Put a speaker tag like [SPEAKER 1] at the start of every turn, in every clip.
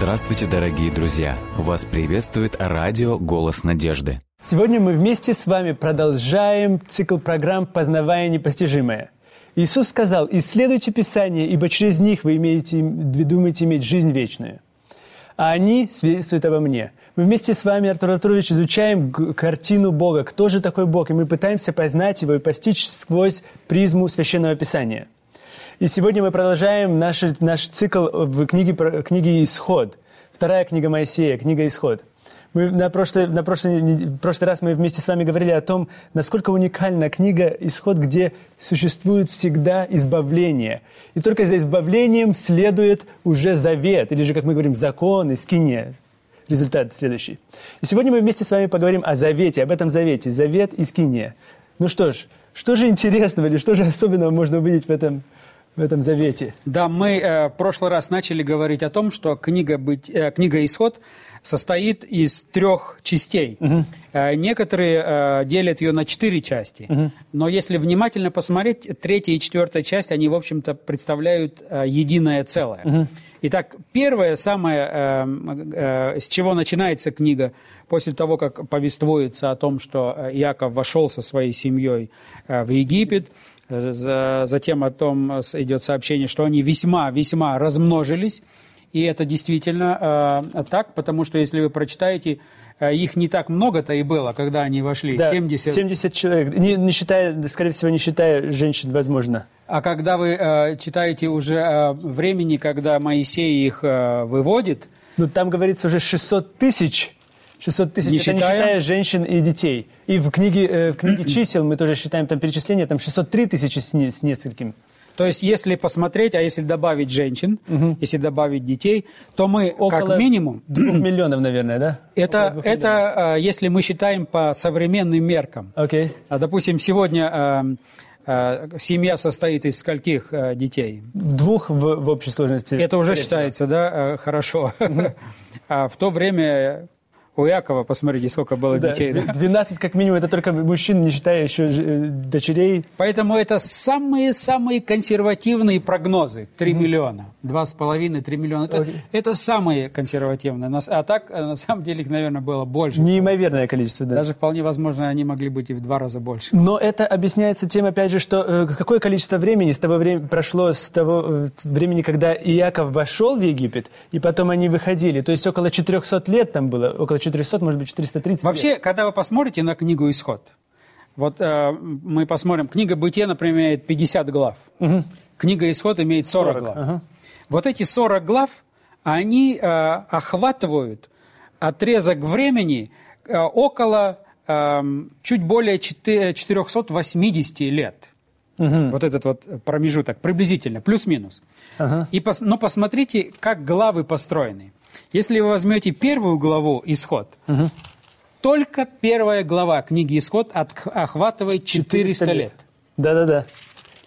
[SPEAKER 1] Здравствуйте, дорогие друзья! Вас приветствует радио «Голос надежды».
[SPEAKER 2] Сегодня мы вместе с вами продолжаем цикл программ «Познавая непостижимое». Иисус сказал, «Исследуйте Писание, ибо через них вы, имеете, вы думаете иметь жизнь вечную». А они свидетельствуют обо мне. Мы вместе с вами, Артур Артурович, изучаем картину Бога. Кто же такой Бог? И мы пытаемся познать его и постичь сквозь призму Священного Писания. И сегодня мы продолжаем наш, наш цикл в книге, книге «Исход». Вторая книга Моисея, книга «Исход». Мы на прошлый, на прошлый, прошлый раз мы вместе с вами говорили о том, насколько уникальна книга «Исход», где существует всегда избавление. И только за избавлением следует уже завет, или же, как мы говорим, закон и скиния. Результат следующий. И сегодня мы вместе с вами поговорим о завете, об этом завете. Завет и скиния. Ну что ж, что же интересного или что же особенного можно увидеть в этом в этом завете.
[SPEAKER 3] Да, мы э, в прошлый раз начали говорить о том, что книга, быть, э, книга «Исход» состоит из трех частей. Угу. Э, некоторые э, делят ее на четыре части. Угу. Но если внимательно посмотреть, третья и четвертая часть, они, в общем-то, представляют э, единое целое. Угу. Итак, первое, самое, э, э, с чего начинается книга, после того, как повествуется о том, что э, Яков вошел со своей семьей э, в Египет, Затем о том идет сообщение, что они весьма-весьма размножились. И это действительно э, так, потому что если вы прочитаете, э, их не так много-то и было, когда они вошли.
[SPEAKER 2] Да, 70... 70 человек, не, не считая, скорее всего, не считая женщин, возможно.
[SPEAKER 3] А когда вы э, читаете уже э, времени, когда Моисей их э, выводит...
[SPEAKER 2] Ну, там говорится уже 600 тысяч 600 тысяч, не это считая... не считая женщин и детей. И в книге, э, в книге чисел мы тоже считаем там перечисления, там 603 тысячи с, не, с нескольким.
[SPEAKER 3] То есть, если посмотреть, а если добавить женщин, угу. если добавить детей, то мы
[SPEAKER 2] Около
[SPEAKER 3] как минимум...
[SPEAKER 2] двух миллионов, наверное, да?
[SPEAKER 3] Это, это э, если мы считаем по современным меркам.
[SPEAKER 2] Okay.
[SPEAKER 3] А, допустим, сегодня э, семья состоит из скольких детей?
[SPEAKER 2] В двух в, в общей сложности.
[SPEAKER 3] Это уже считается, да, хорошо. А в то время у Якова, посмотрите, сколько было да, детей.
[SPEAKER 2] 12 как минимум, это только мужчин, не считая еще э, дочерей.
[SPEAKER 3] Поэтому это самые-самые консервативные прогнозы. 3 mm-hmm. миллиона, 2,5-3 миллиона. Это, okay. это самые консервативные. А так, э, на самом деле, их, наверное, было больше.
[SPEAKER 2] Неимоверное количество, да.
[SPEAKER 3] Даже вполне возможно, они могли быть и в два раза больше.
[SPEAKER 2] Но это объясняется тем, опять же, что э, какое количество времени с того времени прошло, с того времени, когда Иаков вошел в Египет, и потом они выходили. То есть около 400 лет там было, около 400, может быть, 430
[SPEAKER 3] Вообще,
[SPEAKER 2] лет.
[SPEAKER 3] когда вы посмотрите на книгу «Исход», вот э, мы посмотрим, книга «Бытие», например, имеет 50 глав. Угу. Книга «Исход» имеет 40, 40 глав. Ага. Вот эти 40 глав, они э, охватывают отрезок времени э, около э, чуть более 480 лет. Угу. Вот этот вот промежуток, приблизительно, плюс-минус. Ага. И пос, но посмотрите, как главы построены. Если вы возьмете первую главу «Исход», угу. только первая глава книги «Исход» охватывает 400, 400 лет.
[SPEAKER 2] Да-да-да.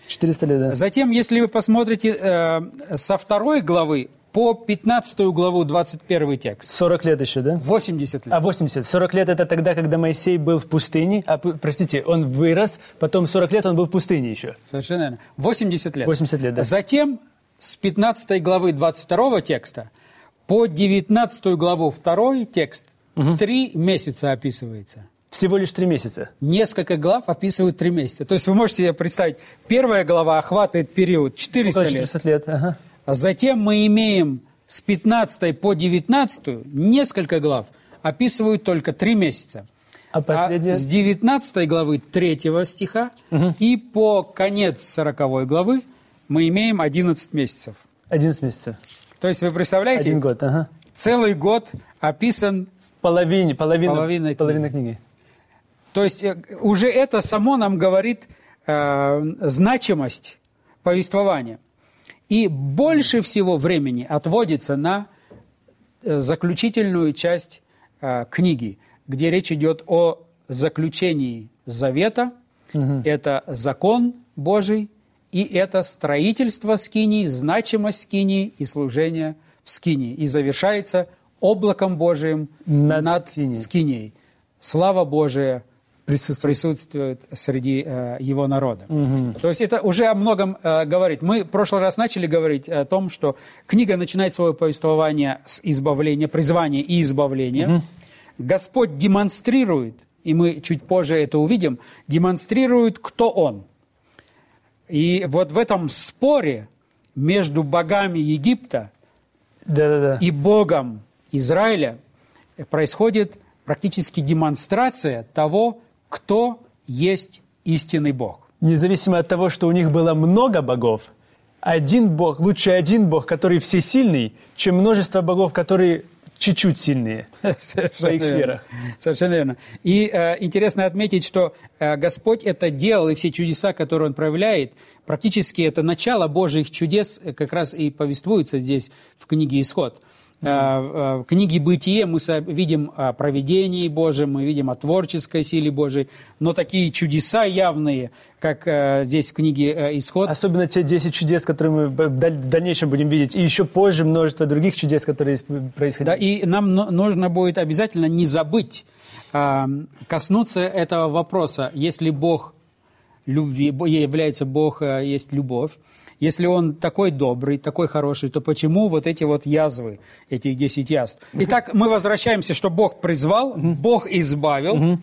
[SPEAKER 2] 400 лет, да.
[SPEAKER 3] Затем, если вы посмотрите э, со второй главы по 15 главу 21 текст.
[SPEAKER 2] 40 лет еще, да?
[SPEAKER 3] 80 лет.
[SPEAKER 2] А, 80. 40 лет это тогда, когда Моисей был в пустыне. А, простите, он вырос, потом 40 лет он был в пустыне еще.
[SPEAKER 3] Совершенно верно. 80 лет.
[SPEAKER 2] 80 лет, да.
[SPEAKER 3] Затем с 15 главы 22 текста по 19 главу второй текст угу. три месяца описывается.
[SPEAKER 2] Всего лишь три месяца.
[SPEAKER 3] Несколько глав описывают три месяца. То есть вы можете себе представить, первая глава охватывает период 400 Около 400
[SPEAKER 2] лет. лет ага.
[SPEAKER 3] А затем мы имеем с 15 по 19 несколько глав описывают только три месяца.
[SPEAKER 2] А, последняя...
[SPEAKER 3] а с 19 главы 3 стиха угу. и по конец 40 главы мы имеем 11 месяцев.
[SPEAKER 2] 11 месяцев.
[SPEAKER 3] То есть вы представляете?
[SPEAKER 2] Один год, ага.
[SPEAKER 3] Целый год описан
[SPEAKER 2] в половине, половина, половина, книги. половина книги.
[SPEAKER 3] То есть э, уже это само нам говорит э, значимость повествования. И больше всего времени отводится на э, заключительную часть э, книги, где речь идет о заключении завета. Угу. Это закон Божий, и это строительство скинии, значимость скинии и служение в скинии. И завершается облаком Божиим над, над скинией. Слава Божия
[SPEAKER 2] Присутствует.
[SPEAKER 3] присутствует среди э, его народа. То есть это уже о многом э, говорит. Мы в прошлый раз начали говорить о том, что книга начинает свое повествование с избавления, призвания и избавления. Господь демонстрирует, и мы чуть позже это увидим, демонстрирует, кто Он. И вот в этом споре между богами Египта
[SPEAKER 2] Да-да-да.
[SPEAKER 3] и Богом Израиля происходит практически демонстрация того, кто есть истинный Бог.
[SPEAKER 2] Независимо от того, что у них было много богов, один бог, лучше один бог, который всесильный, чем множество богов, которые чуть-чуть сильнее в своих сферах.
[SPEAKER 3] Совершенно верно. И э, интересно отметить, что э, Господь это делал, и все чудеса, которые Он проявляет, практически это начало Божьих чудес э, как раз и повествуется здесь в книге «Исход». Э, э, В книге «Бытие» мы видим о провидении Божьем, мы видим о творческой силе Божией, но такие чудеса явные, как э, здесь в книге «Исход»,
[SPEAKER 2] Особенно те 10 чудес, которые мы в даль- в дальнейшем будем видеть, и еще позже множество других чудес, которые происходили.
[SPEAKER 3] Да, и нам нужно будет обязательно не забыть коснуться этого вопроса. Если Бог любви, является Бог, есть любовь, если Он такой добрый, такой хороший, то почему вот эти вот язвы, этих 10 язв? Итак, мы возвращаемся, что Бог призвал, Бог избавил,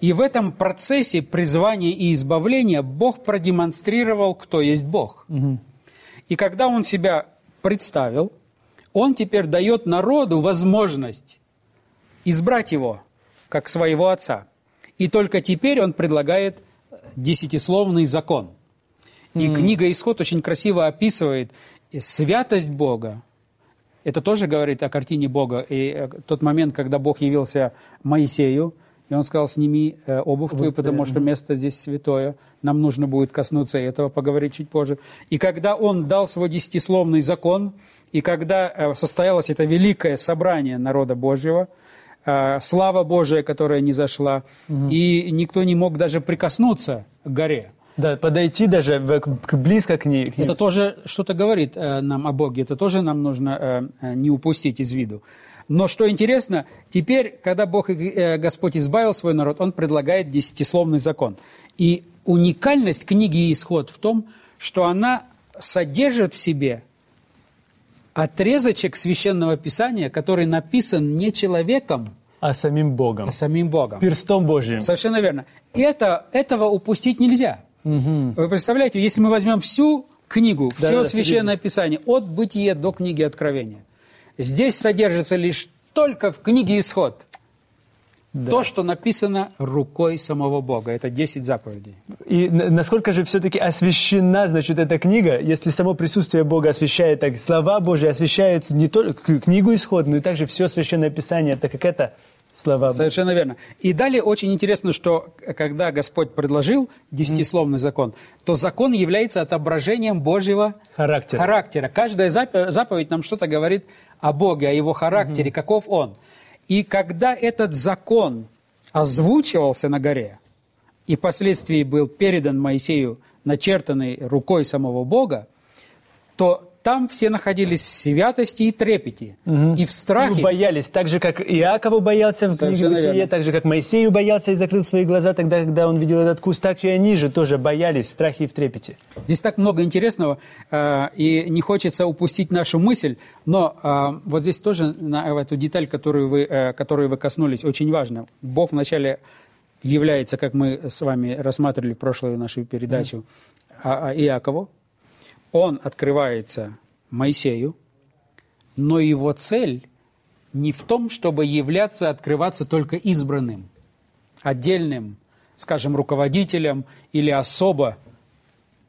[SPEAKER 3] и в этом процессе призвания и избавления Бог продемонстрировал, кто есть Бог. И когда Он себя представил, Он теперь дает народу возможность избрать Его как своего Отца. И только теперь Он предлагает десятисловный закон. И книга «Исход» очень красиво описывает святость Бога. Это тоже говорит о картине Бога. И э, тот момент, когда Бог явился Моисею, и он сказал, сними э, обувь твою, потому что место здесь святое. Нам нужно будет коснуться этого, поговорить чуть позже. И когда он дал свой десятисловный закон, и когда э, состоялось это великое собрание народа Божьего, э, слава Божия, которая не зашла, и никто не мог даже прикоснуться к горе.
[SPEAKER 2] Да, подойти даже в- к- близко к ней. к ней.
[SPEAKER 3] Это тоже что-то говорит э, нам о Боге, это тоже нам нужно э, э, не упустить из виду. Но что интересно, теперь, когда Бог, и, э, Господь избавил свой народ, Он предлагает десятисловный закон. И уникальность книги «Исход» в том, что она содержит в себе отрезочек Священного Писания, который написан не человеком,
[SPEAKER 2] А самим Богом.
[SPEAKER 3] а самим Богом.
[SPEAKER 2] Перстом Божьим.
[SPEAKER 3] Совершенно верно. Это, этого упустить нельзя. Вы представляете, если мы возьмем всю книгу,
[SPEAKER 2] Да,
[SPEAKER 3] все
[SPEAKER 2] да,
[SPEAKER 3] священное писание, от бытия до книги Откровения, здесь содержится лишь только в книге Исход то, что написано рукой самого Бога. Это 10 заповедей.
[SPEAKER 2] И насколько же все-таки освящена, значит, эта книга, если само присутствие Бога освещает, так слова Божьи освещают не только книгу Исход, но и также все Священное Писание, так как это слова.
[SPEAKER 3] Совершенно верно. И далее очень интересно, что когда Господь предложил десятисловный закон, то закон является отображением Божьего
[SPEAKER 2] Характер.
[SPEAKER 3] характера. Каждая зап- заповедь нам что-то говорит о Боге, о Его характере, каков Он. И когда этот закон озвучивался на горе, и впоследствии был передан Моисею, начертанный рукой самого Бога, то там все находились в святости и трепете, и в страхе.
[SPEAKER 2] Ну, боялись, так же, как Иакову боялся в книге Бытие,
[SPEAKER 3] верно.
[SPEAKER 2] так же, как Моисею боялся и закрыл свои глаза тогда, когда он видел этот куст, так и они же тоже боялись в страхе и в трепете.
[SPEAKER 3] Здесь так много интересного, э, и не хочется упустить нашу мысль, но э, вот здесь тоже на эту деталь, которую вы, э, которую вы коснулись, очень важно. Бог вначале является, как мы с вами рассматривали в прошлую нашу передачу, а- а Иакову. Он открывается Моисею, но его цель не в том, чтобы являться, открываться только избранным, отдельным, скажем, руководителем или особо,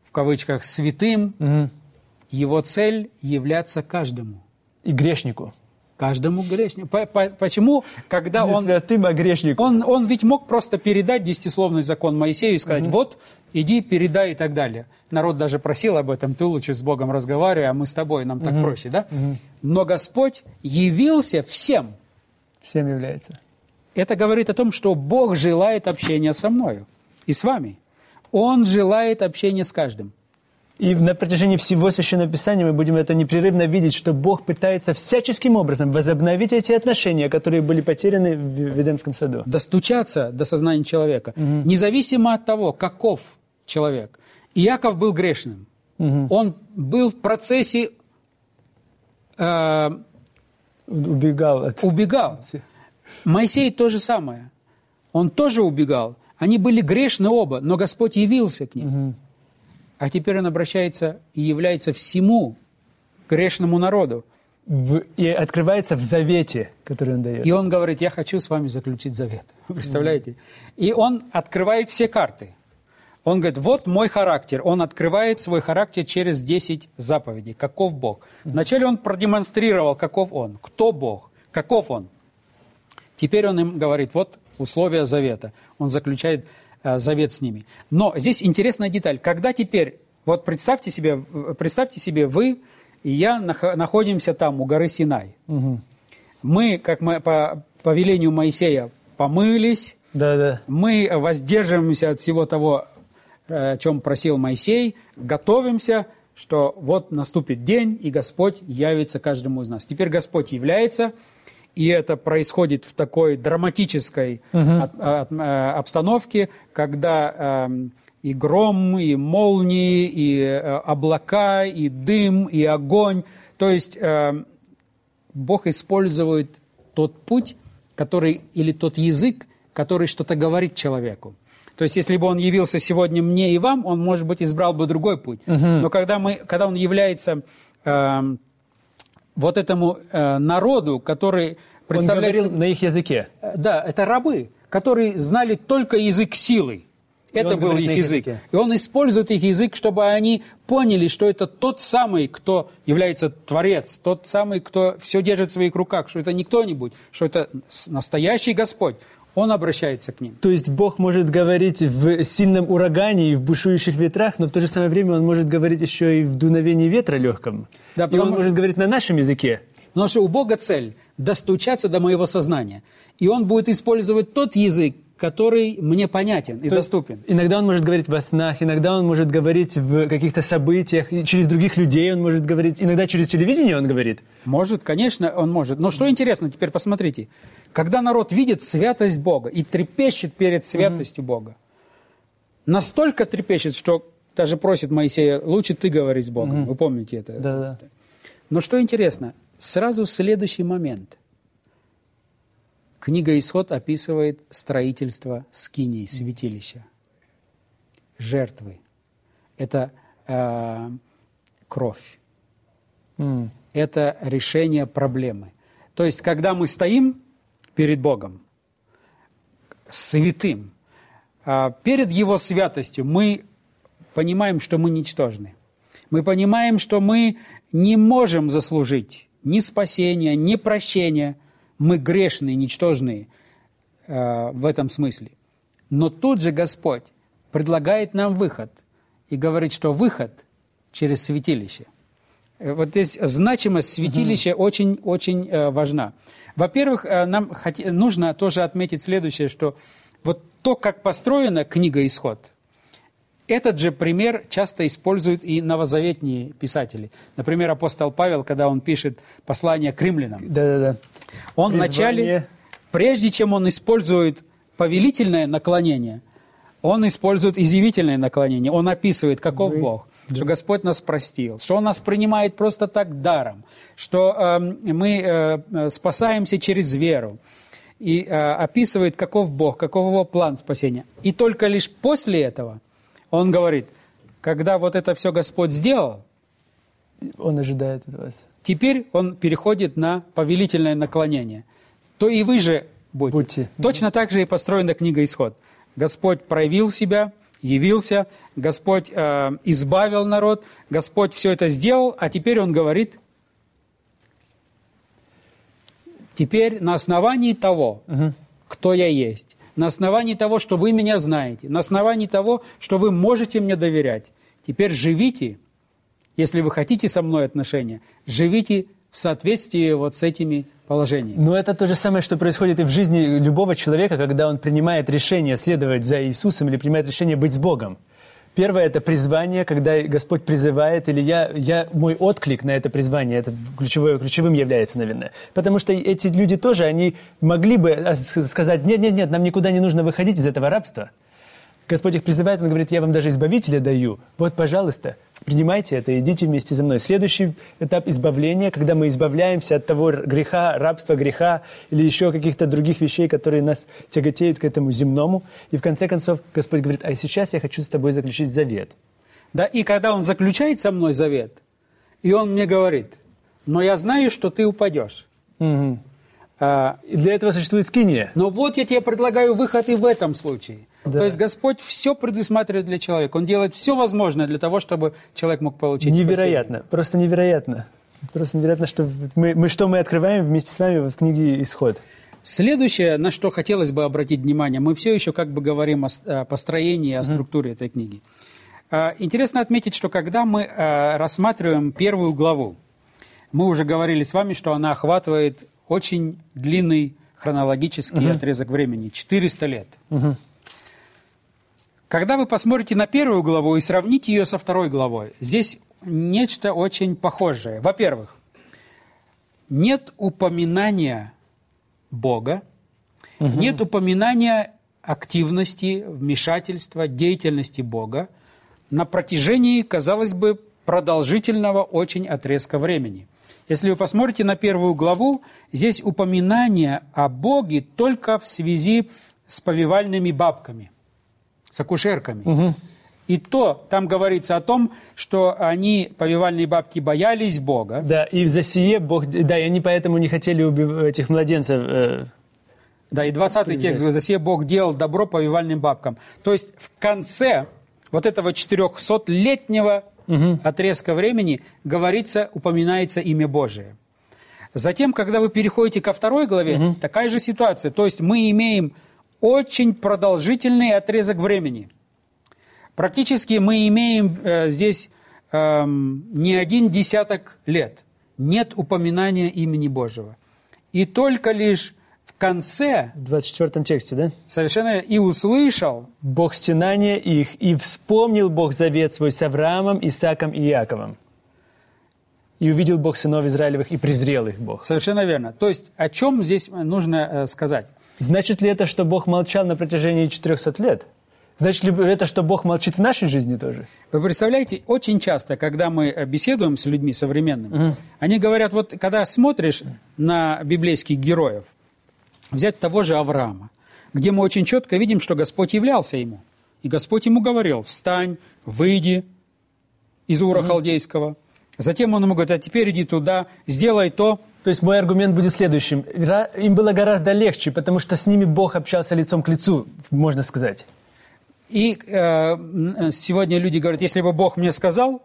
[SPEAKER 3] в кавычках, святым. Его цель являться каждому.
[SPEAKER 2] И грешнику.
[SPEAKER 3] Каждому грешнику. По- по- Почему, когда
[SPEAKER 2] Не
[SPEAKER 3] он...
[SPEAKER 2] святым, а грешнику.
[SPEAKER 3] Он, он ведь мог просто передать десятисловный закон Моисею и сказать, вот, иди, передай и так далее. Народ даже просил об этом, ты лучше с Богом разговаривай, а мы с тобой, нам так проще, да? Но Господь явился всем.
[SPEAKER 2] Всем является.
[SPEAKER 3] Это говорит о том, что Бог желает общения со мною и с вами. Он желает общения с каждым.
[SPEAKER 2] И на протяжении всего Священного Писания мы будем это непрерывно видеть, что Бог пытается всяческим образом возобновить эти отношения, которые были потеряны в Эдемском саду.
[SPEAKER 3] Достучаться до сознания человека, угу. независимо от того, каков человек. Иаков был грешным. Угу. Он был в процессе... Э,
[SPEAKER 2] убегал. От...
[SPEAKER 3] Убегал. Моисей то же самое. Он тоже убегал. Они были грешны оба, но Господь явился к ним. Угу. А теперь он обращается и является всему грешному народу.
[SPEAKER 2] В, и открывается в завете, который он дает.
[SPEAKER 3] И он говорит, я хочу с вами заключить завет. Представляете? Mm. И он открывает все карты. Он говорит, вот мой характер. Он открывает свой характер через 10 заповедей. Каков Бог. Вначале он продемонстрировал, каков он, кто Бог, каков он. Теперь он им говорит, вот условия завета. Он заключает завет с ними. Но здесь интересная деталь. Когда теперь, вот представьте себе, представьте себе вы и я находимся там, у горы Синай. Угу. Мы, как мы по, по велению Моисея, помылись,
[SPEAKER 2] да, да.
[SPEAKER 3] мы воздерживаемся от всего того, э, о чем просил Моисей, готовимся, что вот наступит день, и Господь явится каждому из нас. Теперь Господь является, и это происходит в такой драматической угу. от, от, э, обстановке, когда э, и гром, и молнии, и э, облака, и дым, и огонь. То есть э, Бог использует тот путь, который, или тот язык, который что-то говорит человеку. То есть, если бы он явился сегодня мне и вам, он, может быть, избрал бы другой путь. Угу. Но когда, мы, когда он является э, вот этому э, народу, который
[SPEAKER 2] представляется... Он говорил на их языке.
[SPEAKER 3] Э, да, это рабы, которые знали только язык силы. Это был их язык. Языке. И он использует их язык, чтобы они поняли, что это тот самый, кто является Творец, тот самый, кто все держит в своих руках, что это не кто-нибудь, что это настоящий Господь. Он обращается к ним.
[SPEAKER 2] То есть Бог может говорить в сильном урагане и в бушующих ветрах, но в то же самое время Он может говорить еще и в дуновении ветра легком. Да, и Он может говорить на нашем языке.
[SPEAKER 3] Потому что у Бога цель – достучаться до моего сознания. И Он будет использовать тот язык, который мне понятен и То доступен.
[SPEAKER 2] Иногда он может говорить во снах, иногда он может говорить в каких-то событиях, через других людей он может говорить, иногда через телевидение он говорит.
[SPEAKER 3] Может, конечно, он может. Но что интересно, теперь посмотрите. Когда народ видит святость Бога и трепещет перед святостью mm-hmm. Бога, настолько трепещет, что даже просит Моисея, лучше ты говори с Богом. Mm-hmm. Вы помните это?
[SPEAKER 2] Да, да.
[SPEAKER 3] Но что интересно, сразу следующий момент. Книга «Исход» описывает строительство скинии, святилища, жертвы. Это э, кровь. Mm. Это решение проблемы. То есть, когда мы стоим перед Богом, святым, э, перед Его святостью, мы понимаем, что мы ничтожны. Мы понимаем, что мы не можем заслужить ни спасения, ни прощения – мы грешные, ничтожные э, в этом смысле. Но тут же Господь предлагает нам выход и говорит, что выход через святилище. Э, вот здесь значимость святилища очень-очень угу. э, важна. Во-первых, э, нам нужно тоже отметить следующее, что вот то, как построена книга «Исход», этот же пример часто используют и новозаветные писатели. Например, апостол Павел, когда он пишет послание к римлянам.
[SPEAKER 2] Да-да-да.
[SPEAKER 3] Он вначале, прежде чем он использует повелительное наклонение, он использует изъявительное наклонение. Он описывает, каков Вы... Бог, что Господь нас простил, что Он нас принимает просто так даром, что э, мы э, спасаемся через веру. И э, описывает, каков Бог, каков его план спасения. И только лишь после этого – он говорит, когда вот это все Господь сделал,
[SPEAKER 2] он ожидает от вас.
[SPEAKER 3] Теперь он переходит на повелительное наклонение. То и вы же будьте. будьте. Точно так же и построена книга «Исход». Господь проявил себя, явился, Господь э, избавил народ, Господь все это сделал, а теперь Он говорит, теперь на основании того, угу. кто я есть, на основании того, что вы меня знаете, на основании того, что вы можете мне доверять. Теперь живите, если вы хотите со мной отношения, живите в соответствии вот с этими положениями.
[SPEAKER 2] Но это то же самое, что происходит и в жизни любого человека, когда он принимает решение следовать за Иисусом или принимает решение быть с Богом. Первое – это призвание, когда Господь призывает, или я, я, мой отклик на это призвание, это ключевое, ключевым является, наверное. Потому что эти люди тоже, они могли бы а, сказать, нет-нет-нет, нам никуда не нужно выходить из этого рабства. Господь их призывает, Он говорит, я вам даже избавителя даю. Вот, пожалуйста, принимайте это, идите вместе за мной. Следующий этап избавления, когда мы избавляемся от того греха, рабства греха или еще каких-то других вещей, которые нас тяготеют к этому земному. И в конце концов Господь говорит, а сейчас я хочу с тобой заключить завет.
[SPEAKER 3] Да, и когда Он заключает со мной завет, и Он мне говорит, но я знаю, что ты упадешь.
[SPEAKER 2] Угу. А, и для этого существует скиния.
[SPEAKER 3] Но вот я тебе предлагаю выход и в этом случае. Да. То есть Господь все предусматривает для человека. Он делает все возможное для того, чтобы человек мог получить
[SPEAKER 2] Невероятно,
[SPEAKER 3] спасение.
[SPEAKER 2] просто невероятно. Просто невероятно, что мы, мы что мы открываем вместе с вами вот в книге «Исход».
[SPEAKER 3] Следующее, на что хотелось бы обратить внимание, мы все еще как бы говорим о построении, о структуре mm-hmm. этой книги. А, интересно отметить, что когда мы а, рассматриваем первую главу, мы уже говорили с вами, что она охватывает очень длинный хронологический угу. отрезок времени, 400 лет. Угу. Когда вы посмотрите на первую главу и сравните ее со второй главой, здесь нечто очень похожее. Во-первых, нет упоминания Бога, угу. нет упоминания активности, вмешательства, деятельности Бога на протяжении, казалось бы, продолжительного очень отрезка времени. Если вы посмотрите на первую главу, здесь упоминание о Боге только в связи с повивальными бабками, с акушерками. Угу. И то там говорится о том, что они, повивальные бабки, боялись Бога.
[SPEAKER 2] Да, и за сие Бог... Да, и они поэтому не хотели убивать этих младенцев. Э,
[SPEAKER 3] да, и 20 текст, за сие Бог делал добро повивальным бабкам. То есть в конце вот этого 400-летнего угу. отрезка времени говорится, упоминается имя Божие. Затем, когда вы переходите ко второй главе, угу. такая же ситуация. То есть мы имеем очень продолжительный отрезок времени. Практически мы имеем э, здесь э, не один десяток лет. Нет упоминания имени Божьего. И только лишь конце...
[SPEAKER 2] В 24 тексте, да?
[SPEAKER 3] Совершенно. «И услышал...»
[SPEAKER 2] «Бог стенания их, и вспомнил Бог завет свой с Авраамом, Исааком и Иаковом. И увидел Бог сынов Израилевых, и презрел их Бог».
[SPEAKER 3] Совершенно верно. То есть о чем здесь нужно э, сказать?
[SPEAKER 2] Значит ли это, что Бог молчал на протяжении 400 лет? Значит ли это, что Бог молчит в нашей жизни тоже?
[SPEAKER 3] Вы представляете, очень часто, когда мы э, беседуем с людьми современными, угу. они говорят, вот когда смотришь на библейских героев – Взять того же Авраама, где мы очень четко видим, что Господь являлся ему. И Господь ему говорил, встань, выйди из Ура Халдейского. Затем он ему говорит, а теперь иди туда, сделай то.
[SPEAKER 2] То есть мой аргумент будет следующим. Им было гораздо легче, потому что с ними Бог общался лицом к лицу, можно сказать.
[SPEAKER 3] И э, сегодня люди говорят, если бы Бог мне сказал,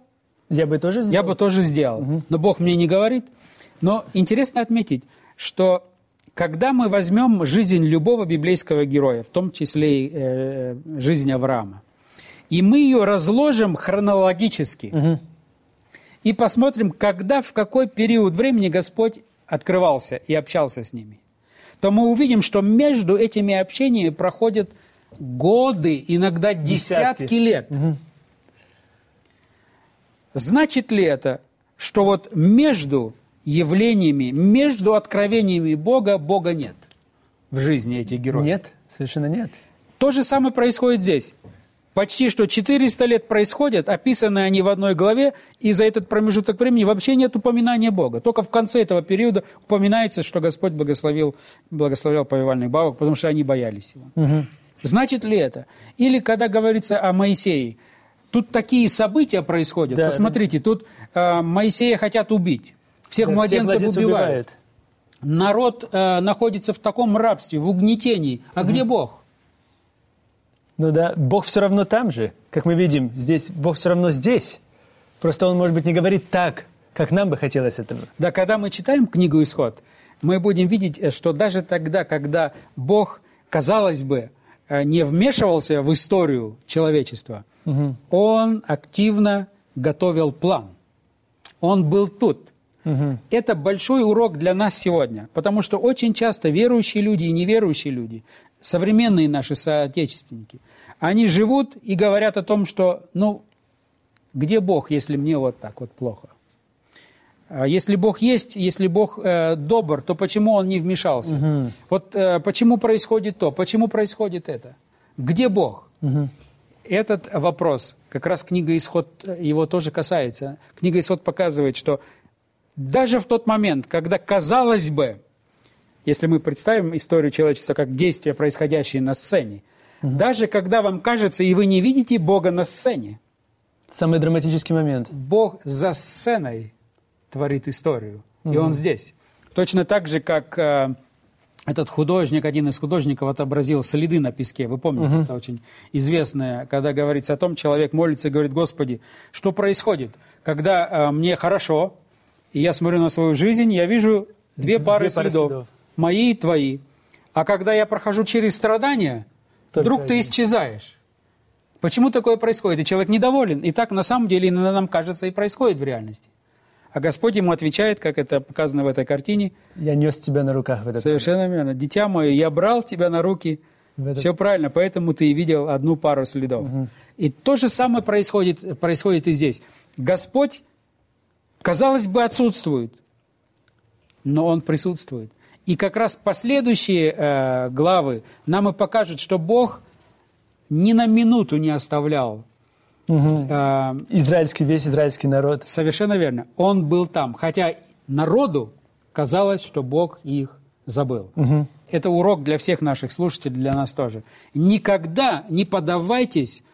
[SPEAKER 2] я бы тоже сделал.
[SPEAKER 3] Я бы тоже сделал. Угу. Но Бог мне не говорит. Но интересно отметить, что когда мы возьмем жизнь любого библейского героя, в том числе и э, жизнь Авраама, и мы ее разложим хронологически, угу. И посмотрим, когда, в какой период времени Господь открывался и общался с ними, то мы увидим, что между этими общениями проходят годы, иногда десятки, десятки лет. Угу. Значит ли это, что вот между явлениями, между откровениями Бога, Бога нет в жизни этих героев.
[SPEAKER 2] Нет, совершенно нет.
[SPEAKER 3] То же самое происходит здесь. Почти что 400 лет происходят, описаны они в одной главе, и за этот промежуток времени вообще нет упоминания Бога. Только в конце этого периода упоминается, что Господь благословил, благословлял повивальных бабок, потому что они боялись его. Угу. Значит ли это? Или когда говорится о Моисее, тут такие события происходят. Да, Посмотрите, тут э, Моисея хотят убить. Всех да, младенцев, всех убивают. убивают. Народ э, находится в таком рабстве, в угнетении. А угу. где Бог?
[SPEAKER 2] Ну да, Бог все равно там же, как мы видим. Здесь Бог все равно здесь. Просто Он, может быть, не говорит так, как нам бы хотелось этого.
[SPEAKER 3] Да, когда мы читаем книгу «Исход», мы будем видеть, э, что даже тогда, когда Бог, казалось бы, э, не вмешивался в историю человечества, угу. Он активно готовил план. Он был тут. Угу. Это большой урок для нас сегодня, потому что очень часто верующие люди и неверующие люди, современные наши соотечественники, Они живут и говорят о том, что, ну, где Бог, если мне вот так вот плохо? А Если Бог есть, если Бог э, добр, то почему Он не вмешался?
[SPEAKER 2] Мгм.
[SPEAKER 3] Вот э, почему происходит то, почему происходит это? Где Бог?
[SPEAKER 2] Мгм.
[SPEAKER 3] Этот вопрос, как раз книга «Исход» его тоже касается. Книга «Исход» показывает, что даже в тот момент, когда, казалось бы, если мы представим историю человечества как действия, происходящие на сцене, даже когда вам кажется, и вы не видите Бога на сцене,
[SPEAKER 2] Самый драматический момент.
[SPEAKER 3] Бог за сценой творит историю, и Он здесь. Точно так же, как э, этот художник, один из художников отобразил следы на песке. Вы помните, это очень известное, когда говорится о том, человек молится и говорит, Господи, что происходит? Когда э, мне хорошо, и я смотрю на свою жизнь, я вижу две пары
[SPEAKER 2] две пары
[SPEAKER 3] следов,
[SPEAKER 2] следов.
[SPEAKER 3] Мои и твои. А когда я прохожу через страдания,
[SPEAKER 2] Только
[SPEAKER 3] вдруг ты
[SPEAKER 2] один.
[SPEAKER 3] исчезаешь. Почему такое происходит? И человек недоволен. И так на самом деле иногда нам кажется и происходит в реальности. А Господь ему отвечает, как это показано в этой картине,
[SPEAKER 2] Я нес тебя на руках в этот
[SPEAKER 3] совершенно верно. «Дитя мое, я брал тебя на руки».
[SPEAKER 2] Этот-
[SPEAKER 3] Все правильно, поэтому ты и видел одну пару следов. И то же самое происходит, происходит и здесь. Господь, казалось бы, отсутствует, но Он присутствует. И как раз последующие э, главы нам и покажут, что Бог ни на минуту не оставлял
[SPEAKER 2] Мгм.
[SPEAKER 3] э,
[SPEAKER 2] Израильский, весь израильский народ.
[SPEAKER 3] Совершенно верно. Он был там. Хотя народу казалось, что Бог их забыл. Это урок для всех наших слушателей, для нас тоже. Никогда не поддавайтесь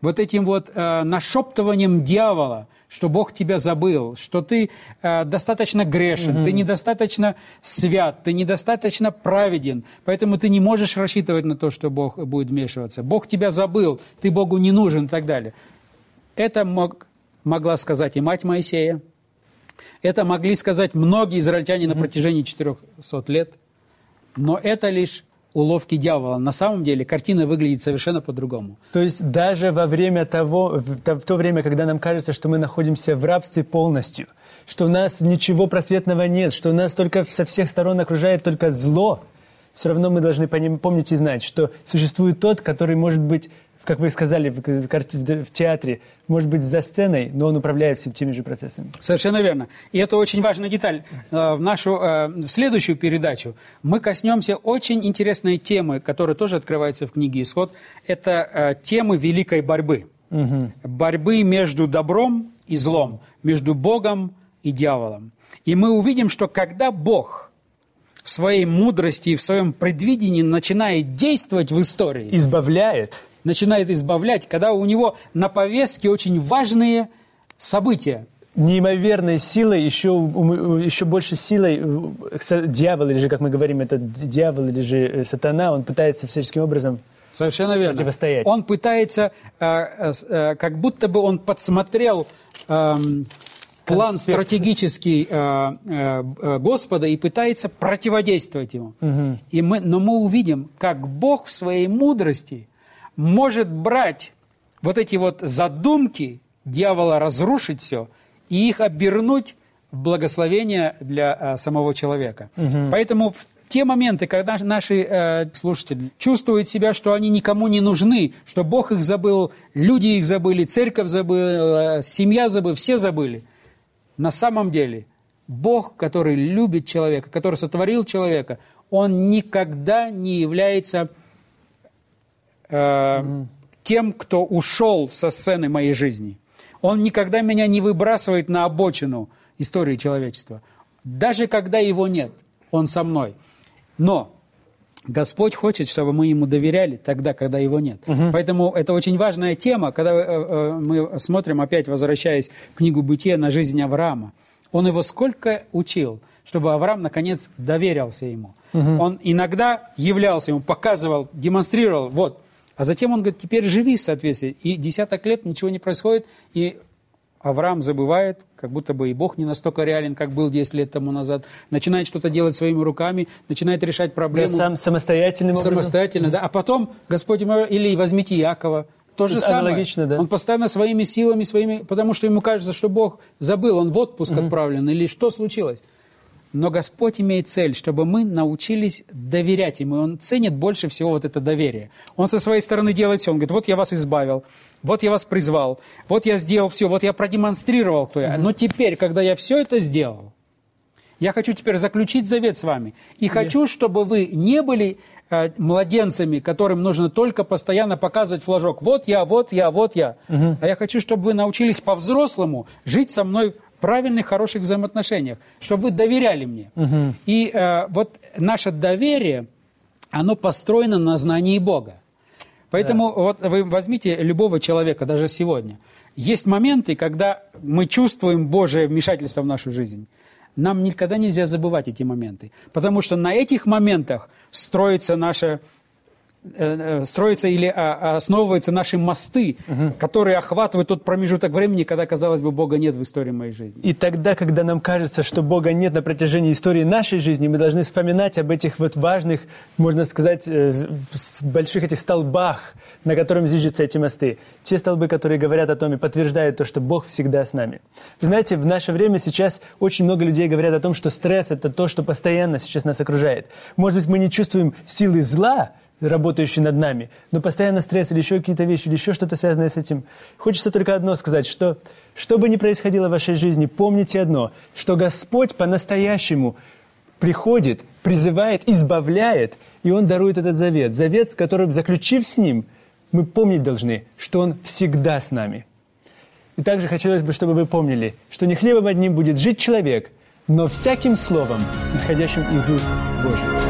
[SPEAKER 3] вот этим вот э, нашептыванием дьявола, что Бог тебя забыл, что ты э, достаточно грешен, ты недостаточно свят, ты недостаточно праведен, поэтому ты не можешь рассчитывать на то, что Бог будет вмешиваться. Бог тебя забыл, ты Богу не нужен и так далее. Это мог, могла сказать и мать Моисея. Это могли сказать многие израильтяне на протяжении 400 лет. Но это лишь уловки дьявола. На самом деле картина выглядит совершенно по-другому.
[SPEAKER 2] То есть даже во время того, в то, время, когда нам кажется, что мы находимся в рабстве полностью, что у нас ничего просветного нет, что нас только со всех сторон окружает только зло, все равно мы должны помнить и знать, что существует тот, который может быть, как вы сказали в, театре, может быть за сценой, но он управляет всеми теми же процессами.
[SPEAKER 3] Совершенно верно. И это очень важная деталь. Э, В нашу э, в следующую передачу мы коснемся очень интересной темы, которая тоже открывается в книге «Исход». Это э, темы великой борьбы. Борьбы между добром и злом, между Богом и дьяволом. И мы увидим, что когда Бог в своей мудрости и в своем предвидении начинает действовать в истории,
[SPEAKER 2] Избавляет.
[SPEAKER 3] Начинает избавлять, когда у него на повестке очень важные события,
[SPEAKER 2] неимоверной силой, еще, еще больше силой э, дьявол, или же, как мы говорим, это дьявол, или же э, сатана, он пытается всяческим образом
[SPEAKER 3] Совершенно верно.
[SPEAKER 2] Противостоять.
[SPEAKER 3] Он пытается, э, как будто бы он подсмотрел эм, план
[SPEAKER 2] Конспект.
[SPEAKER 3] стратегический Господа и пытается противодействовать ему. И мы, но мы увидим, как Бог в своей мудрости может брать вот эти вот задумки дьявола разрушить все и их обернуть в благословение для э, самого человека. Поэтому в те моменты, когда наши э, слушатели чувствуют себя, что они никому не нужны, что Бог их забыл, люди их забыли, церковь забыла, семья забыла, все забыли. На самом деле Бог, который любит человека, который сотворил человека, он никогда не является э, тем, кто ушел со сцены моей жизни. Он никогда меня не выбрасывает на обочину истории человечества. Даже когда его нет, он со мной. Но Господь хочет, чтобы мы ему доверяли тогда, когда его нет. Поэтому это очень важная тема, когда э, э, мы смотрим, опять возвращаясь в книгу «Бытия» на жизнь Авраама. Он его сколько учил, чтобы Авраам, наконец, доверился ему. Он иногда являлся ему, показывал, демонстрировал, вот. А затем он говорит, теперь живи в соответствии. И десяток лет ничего не происходит, и Авраам забывает, как будто бы и Бог не настолько реален, как был 10 лет тому назад. Начинает что-то делать своими руками, начинает решать
[SPEAKER 2] Да,
[SPEAKER 3] проблему
[SPEAKER 2] сам самостоятельным образом.
[SPEAKER 3] самостоятельно. Да? А потом Господь ему или возьмите Якова. То же самое.
[SPEAKER 2] да.
[SPEAKER 3] Он постоянно своими силами, своими, потому что ему кажется, что Бог забыл, он в отпуск отправлен, или что случилось. Но Господь имеет цель, чтобы мы научились доверять Ему. Он ценит больше всего вот это доверие. Он со своей стороны делает все. Он говорит, вот я вас избавил, вот я вас призвал, вот я сделал все, вот я продемонстрировал, кто я. Но теперь, когда я все это сделал, я хочу теперь заключить завет с вами. И хочу, чтобы вы не были э, младенцами, которым нужно только постоянно показывать флажок. Вот я, вот я, вот я. Угу. А я хочу, чтобы вы научились по-взрослому жить со мной правильных, хороших взаимоотношениях, чтобы вы доверяли мне. Угу. И э, вот наше доверие, оно построено на знании Бога. Поэтому да. вот вы возьмите любого человека, даже сегодня. Есть моменты, когда мы чувствуем Божие вмешательство в нашу жизнь. Нам никогда нельзя забывать эти моменты, потому что на этих моментах строится наша э, строятся или а, основываются наши мосты, угу. которые охватывают тот промежуток времени, когда, казалось бы, Бога нет в истории моей жизни.
[SPEAKER 2] И тогда, когда нам кажется, что Бога нет на протяжении истории нашей жизни, мы должны вспоминать об этих вот важных, можно сказать, э, больших этих столбах, на котором зиждятся эти мосты. Те столбы, которые говорят о том и подтверждают то, что Бог всегда с нами. Вы знаете, в наше время сейчас очень много людей говорят о том, что стресс – это то, что постоянно сейчас нас окружает. Может быть, мы не чувствуем силы зла, работающий над нами, но постоянно стресс или еще какие-то вещи, или еще что-то связанное с этим. Хочется только одно сказать, что что бы ни происходило в вашей жизни, помните одно, что Господь по-настоящему приходит, призывает, избавляет, и Он дарует этот завет. Завет, с которым, заключив с Ним, мы помнить должны, что Он всегда с нами. И также хотелось бы, чтобы вы помнили, что не хлебом одним будет жить человек, но всяким словом, исходящим из уст Божьих.